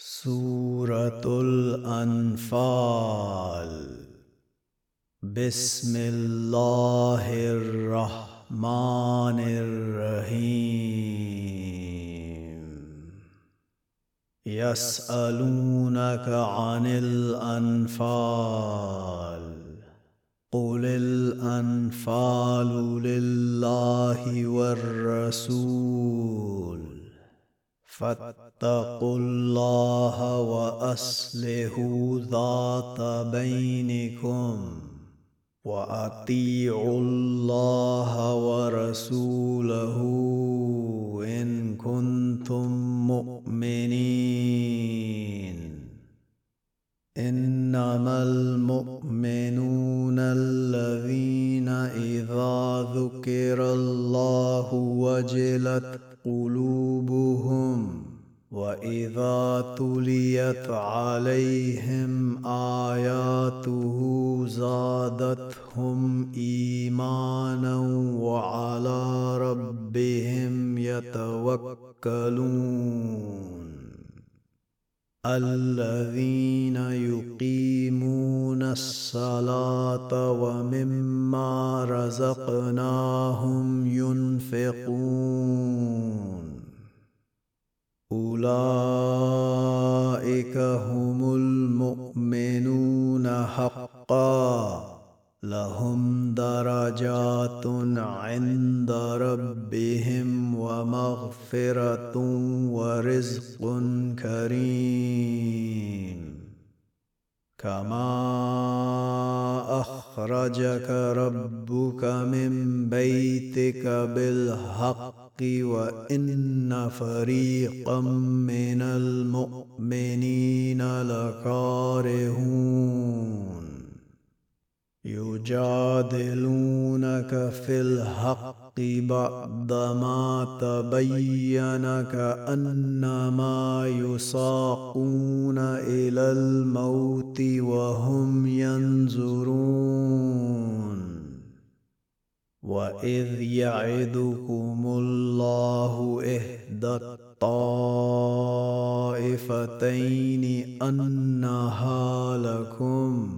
سورة الأنفال. بسم الله الرحمن الرحيم. يسألونك عن الأنفال. قل الأنفال لله والرسول. فاتقوا الله وأصلحوا ذات بينكم وأطيعوا الله ورسوله إن كنتم مؤمنين. إنما المؤمنون الذين إذا ذكر الله وجلت قلوبهم واذا تليت عليهم اياته زادتهم ايمانا وعلى ربهم يتوكلون الذين يقيمون الصلاه ومما رزقناهم ينفقون أولئك هم المؤمنون حقا. لهم درجات عند ربهم ومغفرة ورزق كريم. كما أخرجك ربك من بيتك بالحق. وإن فريقا من المؤمنين لكارهون. يجادلونك في الحق بعدما تبين كأنما يساقون إلى الموت وهم ينظرون. واذ يعدكم الله احدى الطائفتين انها لكم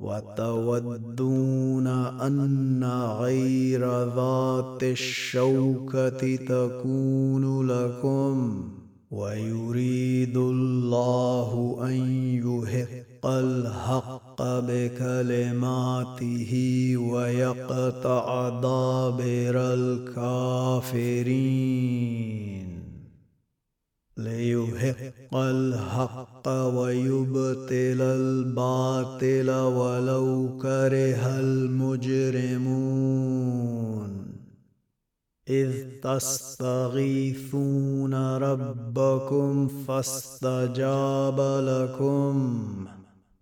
وتودون ان غير ذات الشوكه تكون لكم ويريد الله ان يحق الحق بكلماته ويقطع دابر الكافرين. ليحق الحق ويبطل الباطل ولو كره المجرمون. إذ تستغيثون ربكم فاستجاب لكم.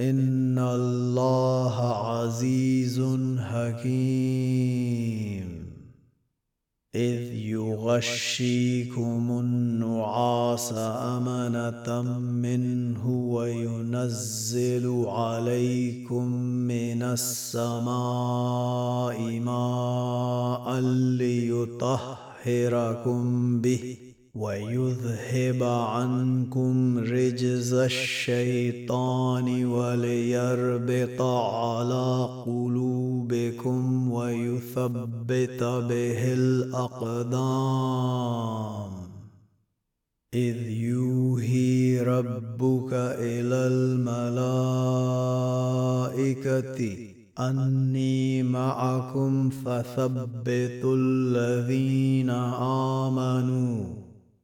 إن الله عزيز حكيم. إذ يغشيكم النعاس أمنة منه وينزل عليكم من السماء ماء ليطهركم به. ويذهب عنكم رجز الشيطان وليربط على قلوبكم ويثبت به الأقدام. إذ يوهي ربك إلى الملائكة أني معكم فثبتوا الذين آمنوا.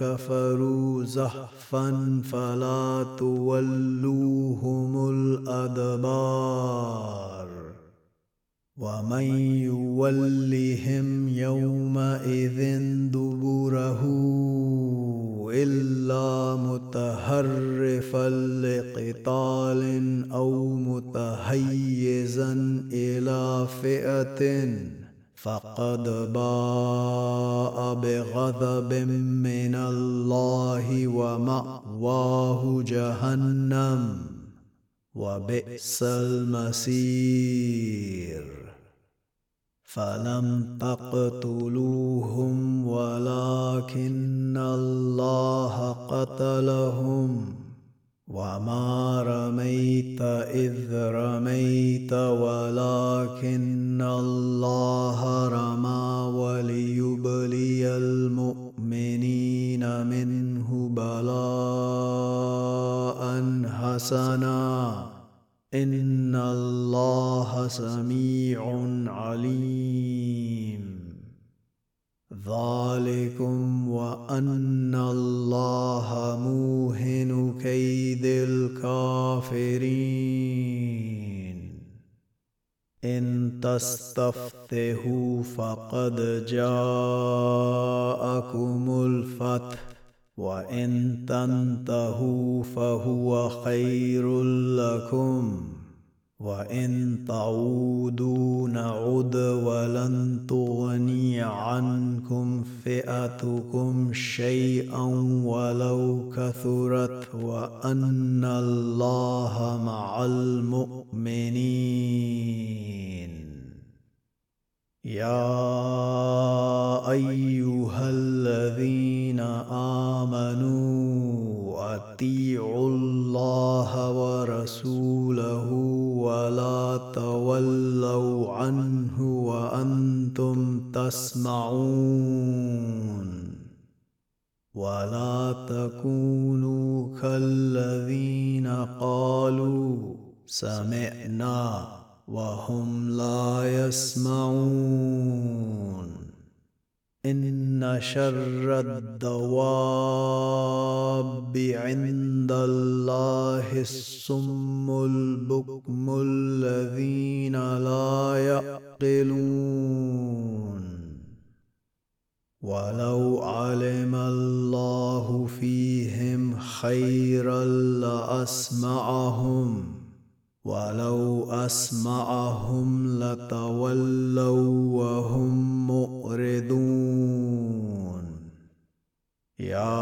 كفروا زحفا فلا تولوهم الأدبار ومن يولهم يومئذ دبره إلا متهرفا لقتال أو متهيزا إلى فئة فقد باء بغضب من الله ومأواه جهنم وبئس المسير. فلم تقتلوهم ولكن الله قتلهم. وما رميت اذ رميت ولكن الله رمى وليبلي المؤمنين منه بلاء حسنا ان الله سميع عليم ذلكم وان الله الكافرين. إن تستفتهوا فقد جاءكم الفتح وإن تنتهوا فهو خير لكم. وإن تعودوا نعد ولن تغني عنكم فئتكم شيئا ولو كثرت وأن الله مع المؤمنين. يا أيها الذين آمنوا أطيعوا الله ورسوله ولا تولوا عنه وأنتم تسمعون ولا تكونوا كالذين قالوا سمعنا وهم لا يسمعون إن شر الدواب عند الله الصم البكم الذين لا يعقلون. ولو علم الله فيهم خيرا لأسمعهم. ولو أسمعهم لتولوا وهم مؤردون يا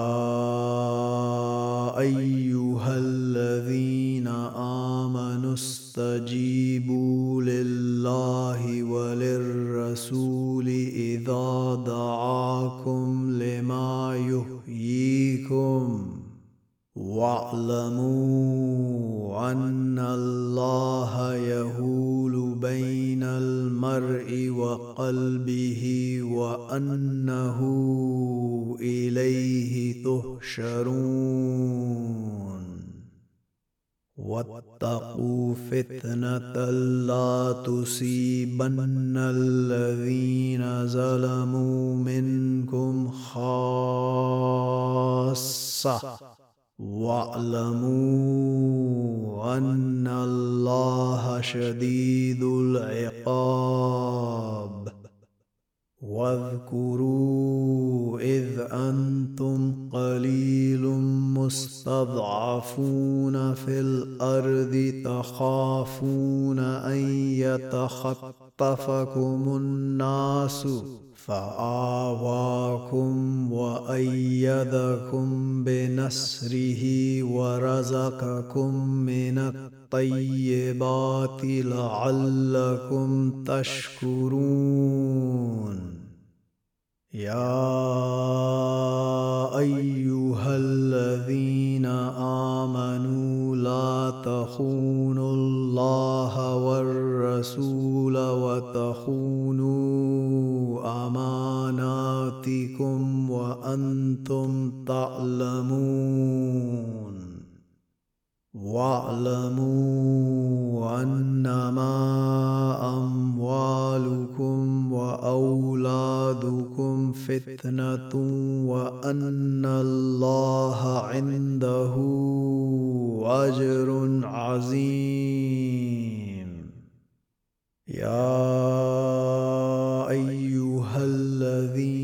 أيها الذين آمنوا استجيبوا لله وللرسول إذا دعاكم لما يحييكم. واعلموا أن الله يهول بين المرء وقلبه وأنه إليه تحشرون. واتقوا فتنة لا تصيبن الذين ظلموا منكم خاصة. واعلموا أن الله شديد العقاب. واذكروا إذ أنتم قليل مستضعفون في الأرض تخافون أن يتخطفكم الناس. فآواكم وأيدكم بنصره ورزقكم من الطيبات لعلكم تشكرون. يا أيها الذين آمنوا لا تخونوا الله والرسول وتخونوا أماناتكم وأنتم تعلمون. واعلموا أنما أموالكم وأولادكم فتنة وأن الله عنده أجر عظيم. يا أيها الذين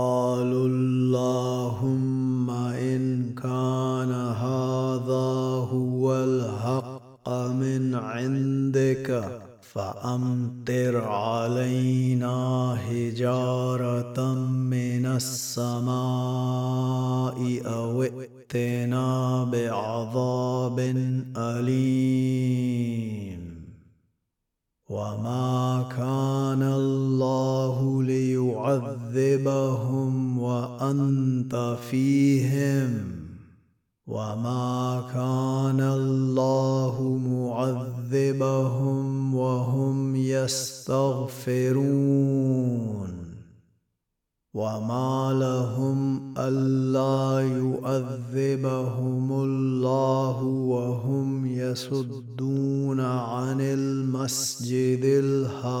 um ألا يؤذبهم الله وهم يصدون عن المسجد الحرام.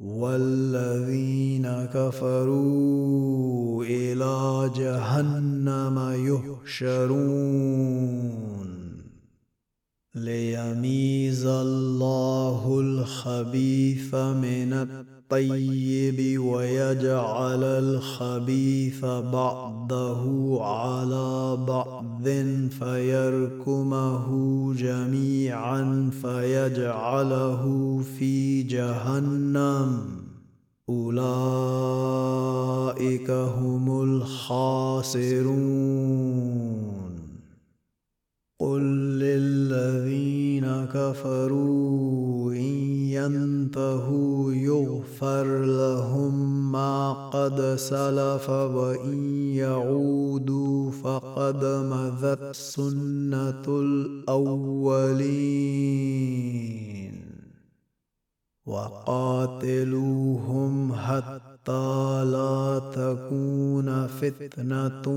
والذين كفروا إلى جهنم يحشرون. ليميز الله الخبيث من الطيب. الطيب ويجعل الخبيث بعضه على بعض فيركمه جميعا فيجعله في جهنم. أولئك هم الخاسرون. قل للذين كفروا إن ينتهوا يغفر لهم ما قد سلف وإن يعودوا فقد مذت سنة الأولين وقاتلوهم حتى لا تكون فتنة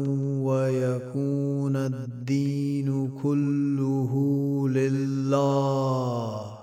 ويكون الدين كله لله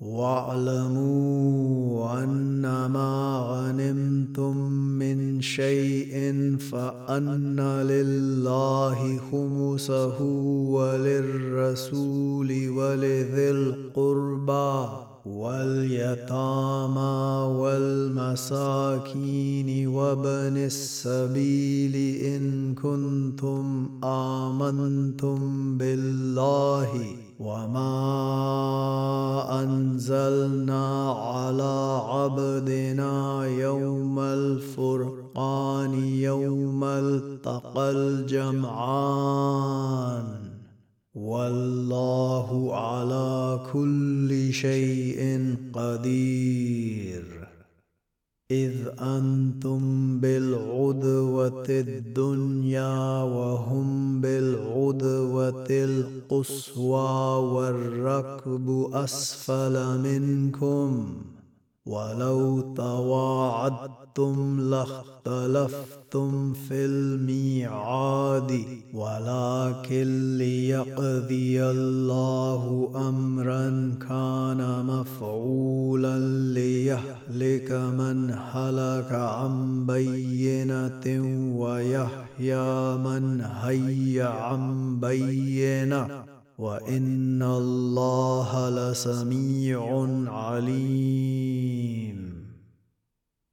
واعلموا أنما غنمتم من شيء فأن لله خمسه وللرسول ولذي القربى واليتامى والمساكين وابن السبيل إن كنتم آمنتم بالله وما أنزلنا على عبدنا يوم الفرقان يوم التقى الجمعان والله على كل شيء قدير إذ أنتم بالعدوة الدنيا وهم بالعدوة القصوى والركب أسفل منكم. ولو تواعدتم لاختلفتم في الميعاد ولكن ليقضي الله امرا كان مفعولا ليهلك من هلك عن بينة ويحيى من هي عن بينة. وإن الله لسميع عليم.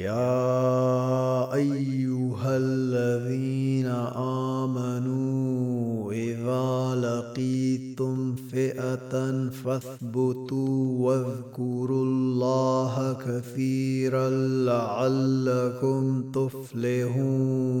يا أيها الذين آمنوا إذا لقيتم فئة فاثبتوا واذكروا الله كثيرا لعلكم تفلحون.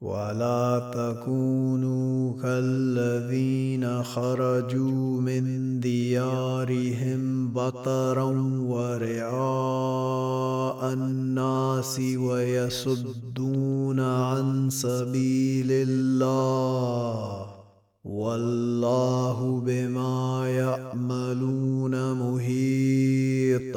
ولا تكونوا كالذين خرجوا من ديارهم بطرا ورعاء الناس ويصدون عن سبيل الله والله بما يعملون محيط.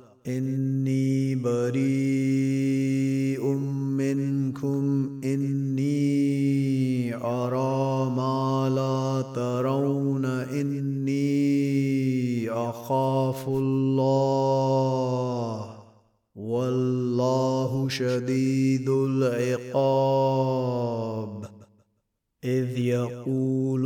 إني بريء منكم إني أرى ما لا ترون إني أخاف الله والله شديد العقاب. إذ يقول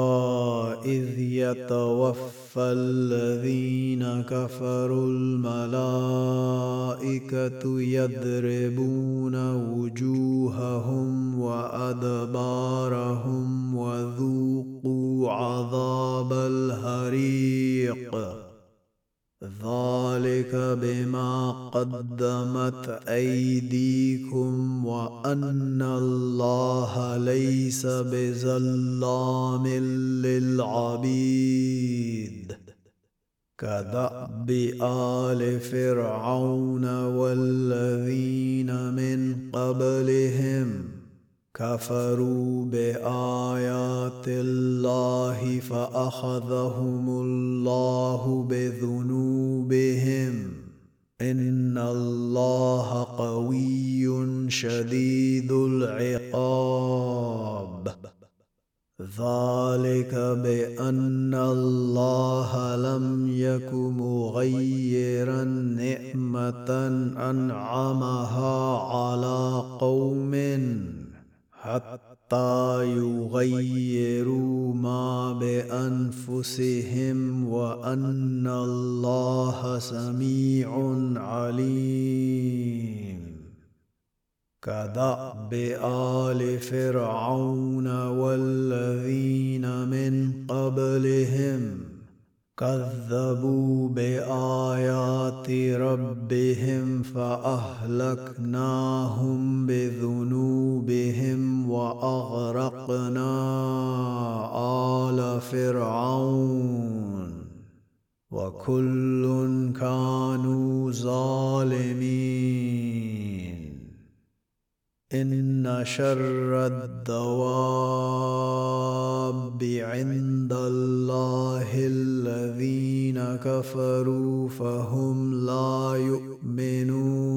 إذ يتوفى الذين كفروا الملائكة يضربون وجوههم وأدبارهم وذوقوا عذاب الحريق ذلك بما قدمت أيديكم وأن الله ليس بظلام للعبيد. كدأب آل فرعون والذين من قبلهم. كفروا بآيات الله فأخذهم الله بذنوبهم. إن الله قوي شديد العقاب. ذلك بأن الله لم يك مغيرا نعمة أنعمها على قوم. حتى يغيروا ما بأنفسهم وأن الله سميع عليم. كدأب آل فرعون والذين من قبلهم كذبوا بآيات ربهم فأهلكناهم بذنوبهم وأغرقنا آل فرعون وكل كانوا ظالمين. إن شر الدواب عند الله كفروا فهم لا يؤمنون.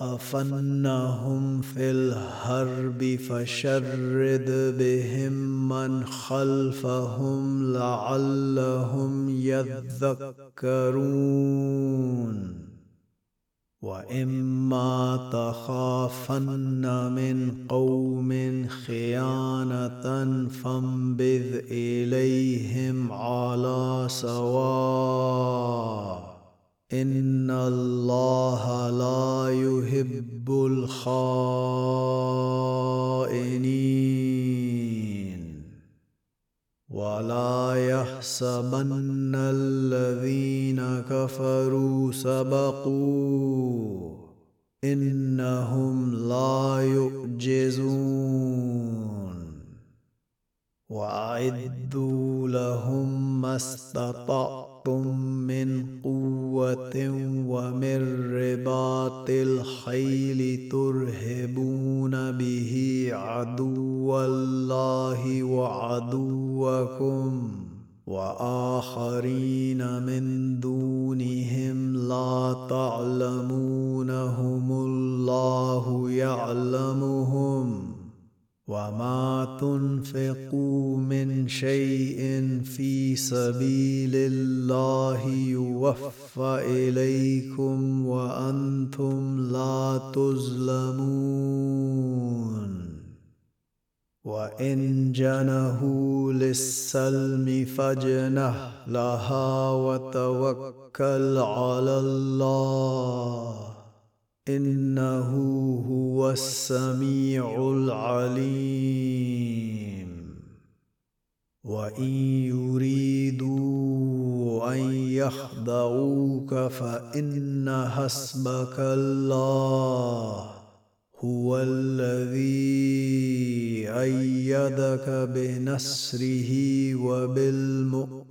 تثقفنهم في الحرب فشرد بهم من خلفهم لعلهم يذكرون. وإما تخافن من قوم خيانة فانبذ إليهم على سواء. إن الله لا يحب الخائنين ولا يحسبن الذين كفروا سبقوا إنهم لا يعجزون وأعدوا لهم ما استطعتم من قوة ومن رباط الخيل ترهبون به عدو الله وعدوكم واخرين من دونهم لا تعلمونهم الله يعلمهم وما تنفقوا من شيء في سبيل الله يوفى اليكم وأنتم لا تظلمون وان جنهوا للسلم فاجنه لها وتوكل على الله إنه هو السميع العليم. وإن يريدوا أن يخدعوك فإن حسبك الله هو الذي أيدك بنصره وبالمؤمنين.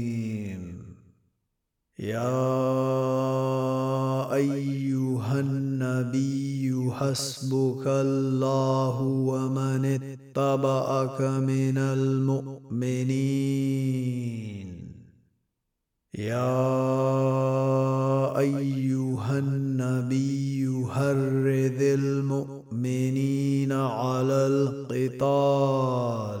يا أيها النبي حسبك الله ومن اتبعك من المؤمنين. يا أيها النبي هرذ المؤمنين على القتال.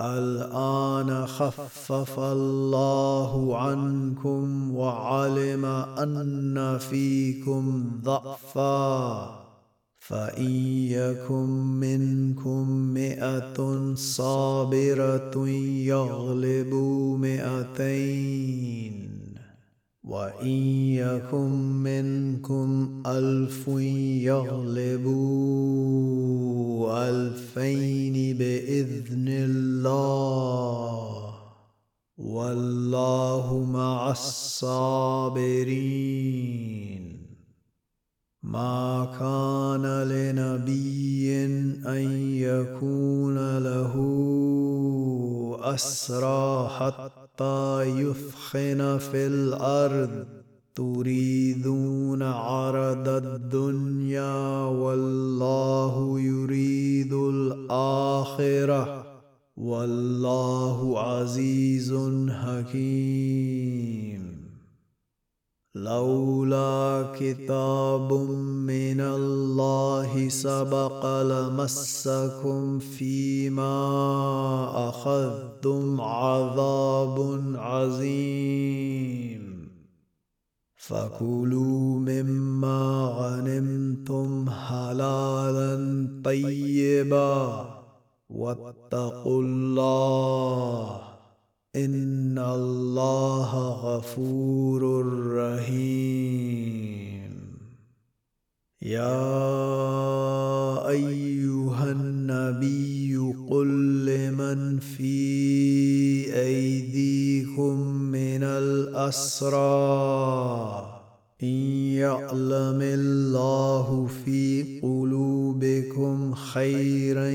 الآن خفف الله عنكم وعلم أن فيكم ضعفا فإن يكن منكم مئة صابرة يغلبوا مئتين. وإن يكن منكم ألف يغلبوا ألفين بإذن الله والله مع الصابرين. ما كان لنبي أن يكون له أسرى حتى يثخن في الأرض تريدون عرض الدنيا والله يريد الآخرة والله عزيز حكيم. لولا كتاب من الله سبق لمسكم فيما أخذتم عذاب عظيم. فكلوا مما غنمتم حلالا طيبا واتقوا الله. إن الله غفور رحيم. يا أيها النبي قل لمن في أيديكم من الأسرى. إن يعلم الله في قلوبكم خيرا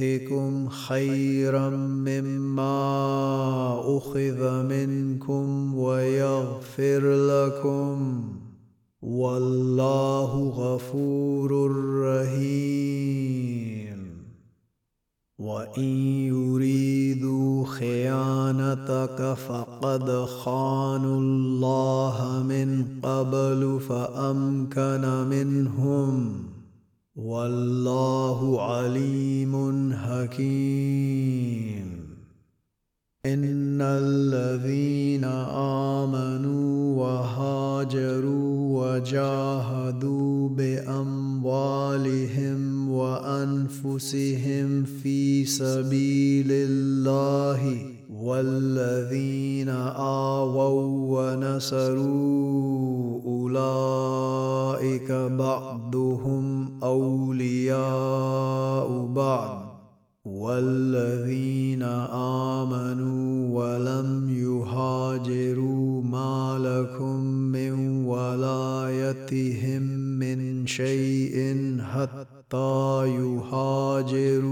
يؤتكم خيرا مما أخذ منكم ويغفر لكم. والله غفور رحيم. وإن يريدوا خيانتك فقد خانوا الله من قبل فأمكن منهم. والله عليم حكيم. إن الذين آمنوا وهاجروا وجاهدوا بأموالهم وأنفسهم في سبيل الله والذين آووا ونصروا أولئك بعضهم أولياء بعض والذين آمنوا ولم يهاجروا ما لكم من ولايتهم من شيء حتى يهاجروا